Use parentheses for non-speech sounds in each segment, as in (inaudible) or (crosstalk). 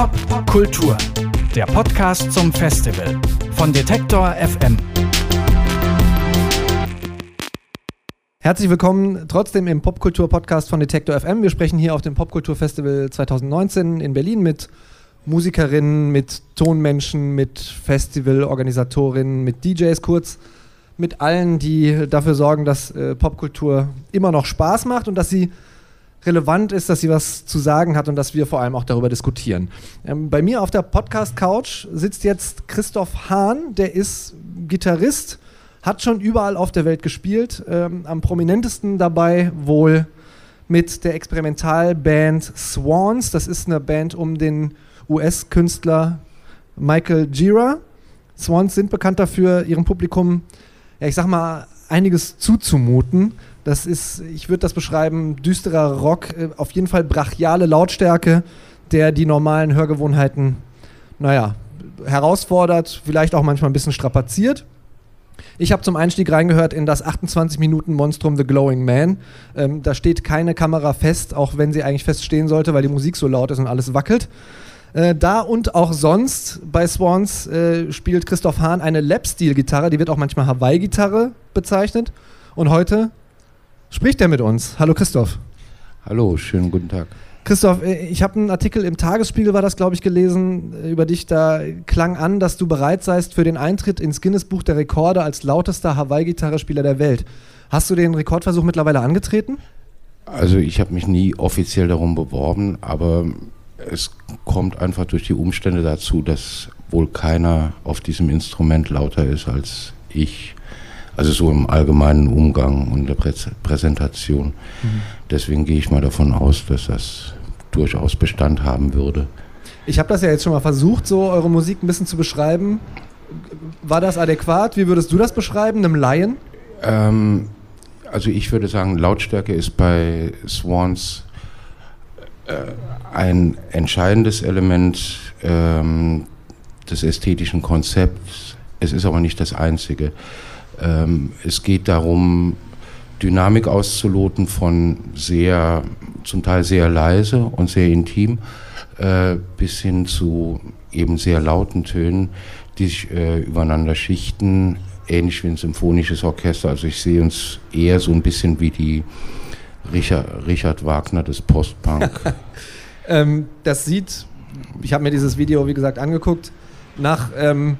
Pop Kultur, der Podcast zum Festival von Detektor FM. Herzlich willkommen trotzdem im Popkultur-Podcast von Detektor FM. Wir sprechen hier auf dem Popkultur-Festival 2019 in Berlin mit Musikerinnen, mit Tonmenschen, mit Festivalorganisatorinnen, mit DJs kurz, mit allen, die dafür sorgen, dass äh, Popkultur immer noch Spaß macht und dass sie relevant ist, dass sie was zu sagen hat und dass wir vor allem auch darüber diskutieren. Ähm, bei mir auf der Podcast-Couch sitzt jetzt Christoph Hahn, der ist Gitarrist, hat schon überall auf der Welt gespielt. Ähm, am prominentesten dabei wohl mit der Experimentalband Swans. Das ist eine Band um den US-Künstler Michael Gira. Swans sind bekannt dafür, ihrem Publikum, ja, ich sag mal, einiges zuzumuten. Das ist, ich würde das beschreiben, düsterer Rock, äh, auf jeden Fall brachiale Lautstärke, der die normalen Hörgewohnheiten, naja, herausfordert, vielleicht auch manchmal ein bisschen strapaziert. Ich habe zum Einstieg reingehört in das 28 Minuten Monstrum The Glowing Man. Ähm, da steht keine Kamera fest, auch wenn sie eigentlich feststehen sollte, weil die Musik so laut ist und alles wackelt. Äh, da und auch sonst bei Swans äh, spielt Christoph Hahn eine Lap-Steel-Gitarre, die wird auch manchmal Hawaii-Gitarre bezeichnet. Und heute spricht er mit uns. Hallo Christoph. Hallo, schönen guten Tag. Christoph, äh, ich habe einen Artikel im Tagesspiegel, war das, glaube ich, gelesen, äh, über dich. Da klang an, dass du bereit seist für den Eintritt ins Guinness-Buch der Rekorde als lautester Hawaii-Gitarrespieler der Welt. Hast du den Rekordversuch mittlerweile angetreten? Also ich habe mich nie offiziell darum beworben, aber es kommt einfach durch die Umstände dazu, dass wohl keiner auf diesem Instrument lauter ist als ich. Also so im allgemeinen Umgang und der Prä Präsentation. Mhm. Deswegen gehe ich mal davon aus, dass das durchaus Bestand haben würde. Ich habe das ja jetzt schon mal versucht, so eure Musik ein bisschen zu beschreiben. War das adäquat? Wie würdest du das beschreiben, einem Laien? Ähm, also ich würde sagen, Lautstärke ist bei Swans ein entscheidendes Element ähm, des ästhetischen Konzepts. Es ist aber nicht das einzige. Ähm, es geht darum, Dynamik auszuloten von sehr, zum Teil sehr leise und sehr intim, äh, bis hin zu eben sehr lauten Tönen, die sich äh, übereinander schichten, ähnlich wie ein symphonisches Orchester. Also ich sehe uns eher so ein bisschen wie die Richard, Richard Wagner des Postpunk. (laughs) ähm, das sieht, ich habe mir dieses Video, wie gesagt, angeguckt, nach ähm,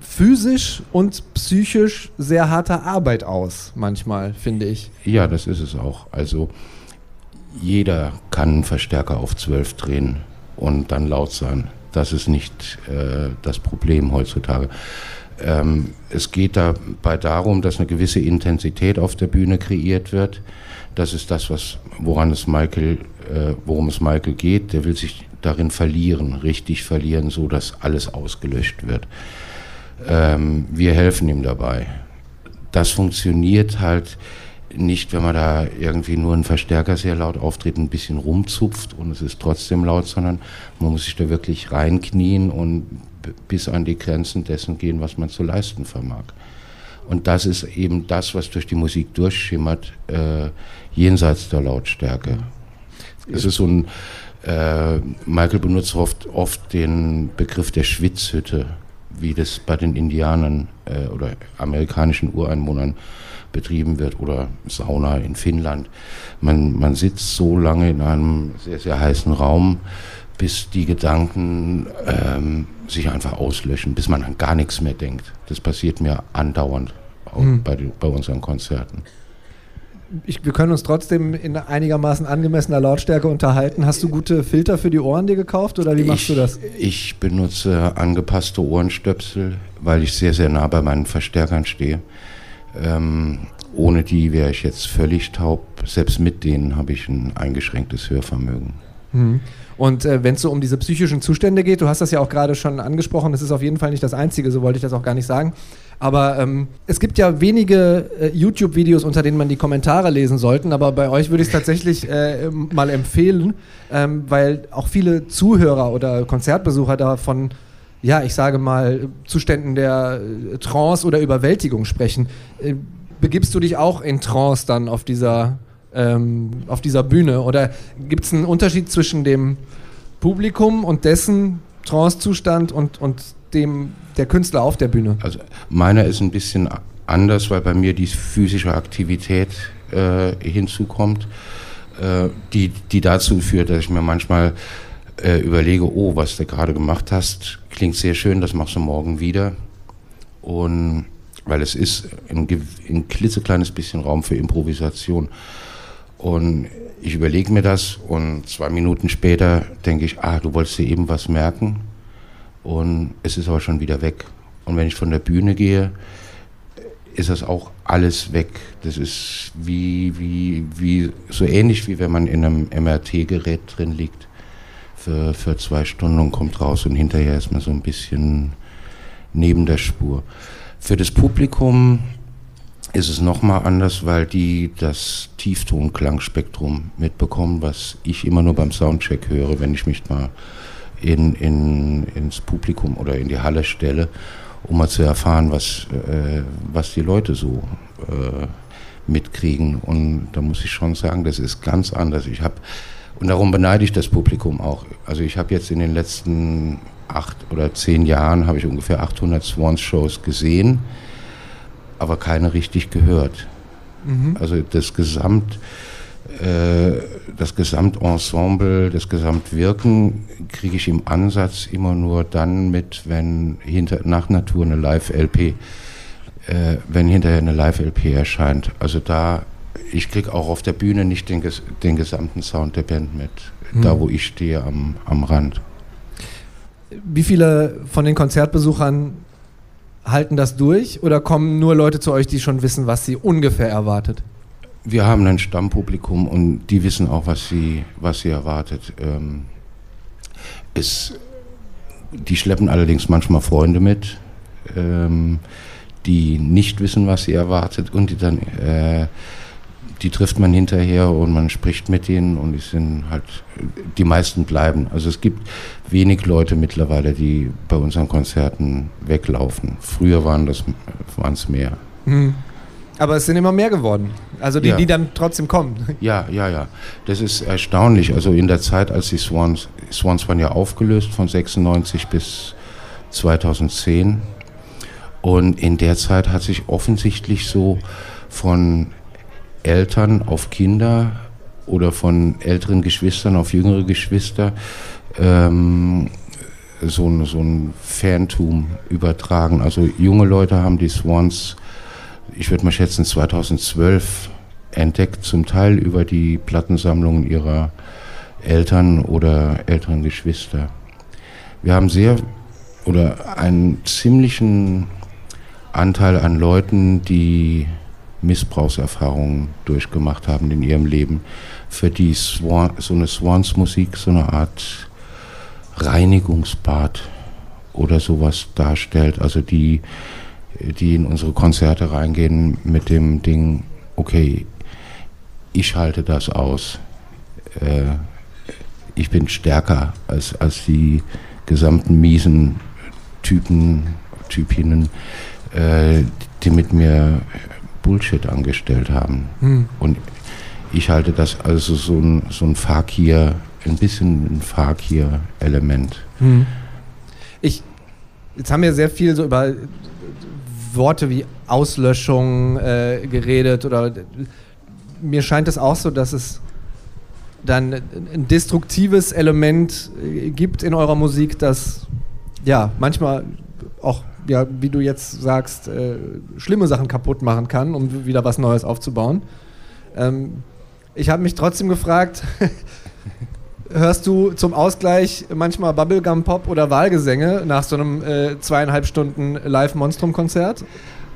physisch und psychisch sehr harter Arbeit aus, manchmal, finde ich. Ja, das ist es auch. Also jeder kann einen Verstärker auf 12 drehen und dann laut sein. Das ist nicht äh, das Problem heutzutage. Ähm, es geht dabei darum, dass eine gewisse Intensität auf der Bühne kreiert wird. Das ist das, was, woran es Michael, äh, worum es Michael geht. Der will sich darin verlieren, richtig verlieren, so dass alles ausgelöscht wird. Ähm, wir helfen ihm dabei. Das funktioniert halt nicht, wenn man da irgendwie nur einen Verstärker sehr laut auftritt, ein bisschen rumzupft und es ist trotzdem laut, sondern man muss sich da wirklich reinknien und bis an die Grenzen dessen gehen, was man zu leisten vermag. Und das ist eben das, was durch die Musik durchschimmert, äh, jenseits der Lautstärke. Es ist so ein, äh, Michael benutzt oft, oft den Begriff der Schwitzhütte wie das bei den Indianern äh, oder amerikanischen Ureinwohnern betrieben wird oder Sauna in Finnland. Man, man sitzt so lange in einem sehr, sehr heißen Raum, bis die Gedanken ähm, sich einfach auslöschen, bis man an gar nichts mehr denkt. Das passiert mir andauernd mhm. bei, bei unseren Konzerten ich, wir können uns trotzdem in einigermaßen angemessener Lautstärke unterhalten. Hast du gute Filter für die Ohren dir gekauft oder wie machst ich, du das? Ich benutze angepasste Ohrenstöpsel, weil ich sehr, sehr nah bei meinen Verstärkern stehe. Ähm, ohne die wäre ich jetzt völlig taub. Selbst mit denen habe ich ein eingeschränktes Hörvermögen. Mhm. Und äh, wenn es so um diese psychischen Zustände geht, du hast das ja auch gerade schon angesprochen, das ist auf jeden Fall nicht das Einzige, so wollte ich das auch gar nicht sagen. Aber ähm, es gibt ja wenige äh, YouTube-Videos, unter denen man die Kommentare lesen sollte. Aber bei euch würde ich es tatsächlich äh, mal empfehlen, ähm, weil auch viele Zuhörer oder Konzertbesucher davon, ja, ich sage mal, Zuständen der äh, Trance oder Überwältigung sprechen. Äh, begibst du dich auch in Trance dann auf dieser, ähm, auf dieser Bühne? Oder gibt es einen Unterschied zwischen dem Publikum und dessen Trancezustand und, und dem der Künstler auf der Bühne? Also meiner ist ein bisschen anders, weil bei mir die physische Aktivität äh, hinzukommt, äh, die, die dazu führt, dass ich mir manchmal äh, überlege, oh, was du gerade gemacht hast, klingt sehr schön, das machst du morgen wieder. Und weil es ist ein, ein klitzekleines bisschen Raum für Improvisation. Und ich überlege mir das und zwei Minuten später denke ich, ah, du wolltest dir eben was merken und es ist aber schon wieder weg. Und wenn ich von der Bühne gehe, ist das auch alles weg. Das ist wie, wie, wie, so ähnlich wie wenn man in einem MRT-Gerät drin liegt für, für zwei Stunden und kommt raus und hinterher ist man so ein bisschen neben der Spur. Für das Publikum ist es nochmal anders, weil die das Tiefton-Klangspektrum mitbekommen, was ich immer nur beim Soundcheck höre, wenn ich mich mal in, in, ins Publikum oder in die Halle stelle, um mal zu erfahren, was, äh, was die Leute so äh, mitkriegen. Und da muss ich schon sagen, das ist ganz anders. Ich habe und darum beneide ich das Publikum auch. Also ich habe jetzt in den letzten acht oder zehn Jahren habe ich ungefähr 800 Swans-Shows gesehen, aber keine richtig gehört. Mhm. Also das Gesamt äh, das Gesamtensemble, das Gesamtwirken kriege ich im Ansatz immer nur dann mit, wenn hinter, nach Natur eine Live-LP, äh, wenn hinterher eine Live-LP erscheint. Also da, ich kriege auch auf der Bühne nicht den, den gesamten Sound der Band mit, hm. da wo ich stehe am, am Rand. Wie viele von den Konzertbesuchern halten das durch oder kommen nur Leute zu euch, die schon wissen, was sie ungefähr erwartet? wir haben ein Stammpublikum und die wissen auch, was sie, was sie erwartet. Ähm, es, die schleppen allerdings manchmal Freunde mit, ähm, die nicht wissen, was sie erwartet und die dann, äh, die trifft man hinterher und man spricht mit denen und die sind halt, die meisten bleiben. Also es gibt wenig Leute mittlerweile, die bei unseren Konzerten weglaufen. Früher waren das, waren es mehr. Mhm. Aber es sind immer mehr geworden. Also die, ja. die dann trotzdem kommen. (laughs) Ja, ja, ja. Das ist erstaunlich. Also in der Zeit, als die Swans, Swans waren ja aufgelöst von 96 bis 2010. Und in der Zeit hat sich offensichtlich so von Eltern auf Kinder oder von älteren Geschwistern auf jüngere Geschwister ähm, so, ein, so ein Fantum übertragen. Also junge Leute haben die Swans ich würde mal schätzen, 2012 entdeckt, zum Teil über die Plattensammlungen ihrer Eltern oder älteren Geschwister. Wir haben sehr oder einen ziemlichen Anteil an Leuten, die Missbrauchserfahrungen durchgemacht haben in ihrem Leben, für die Swan, so eine Swans-Musik so eine Art Reinigungsbad oder sowas darstellt. Also die die in unsere Konzerte reingehen mit dem Ding, okay, ich halte das aus. Äh, ich bin stärker als, als die gesamten miesen Typen, Typinnen, äh, die mit mir Bullshit angestellt haben. Hm. Und ich halte das also so ein, so ein Fakir, ein bisschen ein Fakir-Element. Hm. Ich, jetzt haben wir sehr viel so über Worte wie Auslöschung äh, geredet oder mir scheint es auch so, dass es dann ein destruktives Element äh, gibt in eurer Musik, das ja manchmal auch, ja, wie du jetzt sagst, äh, schlimme Sachen kaputt machen kann, um wieder was Neues aufzubauen. Ähm, ich habe mich trotzdem gefragt, (laughs) hörst du zum Ausgleich manchmal Bubblegum Pop oder Wahlgesänge nach so einem äh, zweieinhalb Stunden Live-Monstrum-Konzert?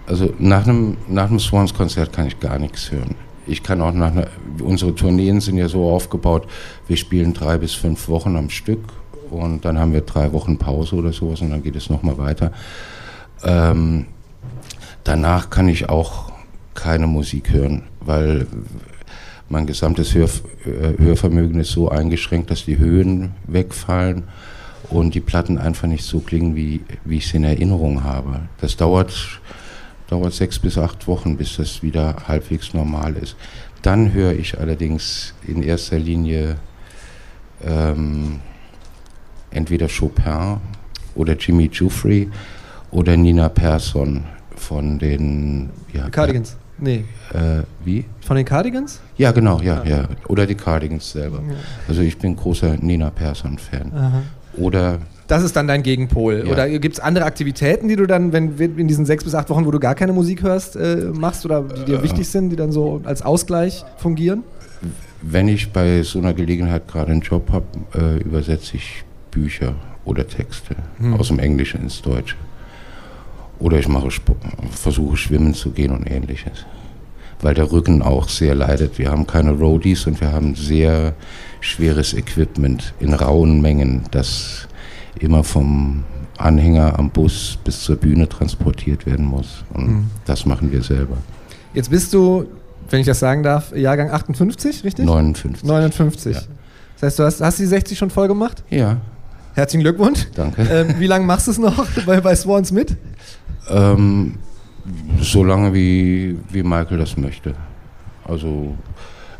Also nach einem, nach einem Swans-Konzert kann ich gar nichts hören. Ich kann auch nach einer, unsere Tourneen sind ja so aufgebaut, wir spielen drei bis fünf Wochen am Stück und dann haben wir drei Wochen Pause oder sowas und dann geht es nochmal weiter. Ähm, danach kann ich auch keine Musik hören, weil mein gesamtes Hör, äh, Hörvermögen ist so eingeschränkt, dass die Höhen wegfallen und die Platten einfach nicht so klingen, wie, wie ich sie in Erinnerung habe. Das dauert, dauert sechs bis acht Wochen, bis das wieder halbwegs normal ist. Dann höre ich allerdings in erster Linie ähm, entweder Chopin oder Jimmy Jufrey oder Nina Persson von den ja, Cardigans. Nee. Äh, wie? Von den Cardigans? Ja, genau, ja, ja. ja. Oder die Cardigans selber. Ja. Also ich bin großer Nina Persson-Fan. Oder das ist dann dein Gegenpol. Ja. Oder gibt es andere Aktivitäten, die du dann, wenn in diesen sechs bis acht Wochen, wo du gar keine Musik hörst, äh, machst oder die dir äh, wichtig sind, die dann so als Ausgleich fungieren? Wenn ich bei so einer Gelegenheit gerade einen Job habe, äh, übersetze ich Bücher oder Texte hm. aus dem Englischen ins Deutsche. Oder ich mache versuche schwimmen zu gehen und ähnliches. Weil der Rücken auch sehr leidet. Wir haben keine Roadies und wir haben sehr schweres Equipment in rauen Mengen, das immer vom Anhänger am Bus bis zur Bühne transportiert werden muss. Und mhm. das machen wir selber. Jetzt bist du, wenn ich das sagen darf, Jahrgang 58, richtig? 59. 59. Ja. Das heißt, du hast, hast die 60 schon voll gemacht? Ja. Herzlichen Glückwunsch. Danke. Ähm, wie lange machst du es noch bei, bei Swans mit? Ähm, so lange wie, wie Michael das möchte. Also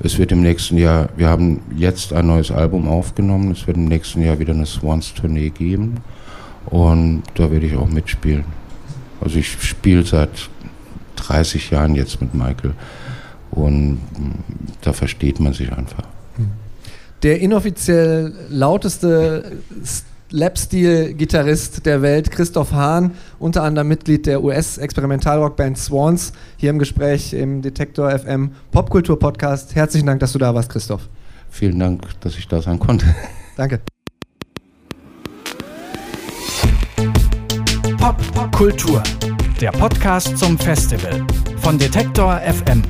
es wird im nächsten Jahr, wir haben jetzt ein neues Album aufgenommen, es wird im nächsten Jahr wieder eine Swans-Tournee geben und da werde ich auch mitspielen. Also ich spiele seit 30 Jahren jetzt mit Michael und da versteht man sich einfach. Der inoffiziell lauteste Lap-Steel-Gitarrist der Welt, Christoph Hahn, unter anderem Mitglied der US-Experimentalrockband Swans, hier im Gespräch im Detektor FM Popkultur-Podcast. Herzlichen Dank, dass du da warst, Christoph. Vielen Dank, dass ich da sein konnte. Danke. Popkultur, der Podcast zum Festival von Detektor FM.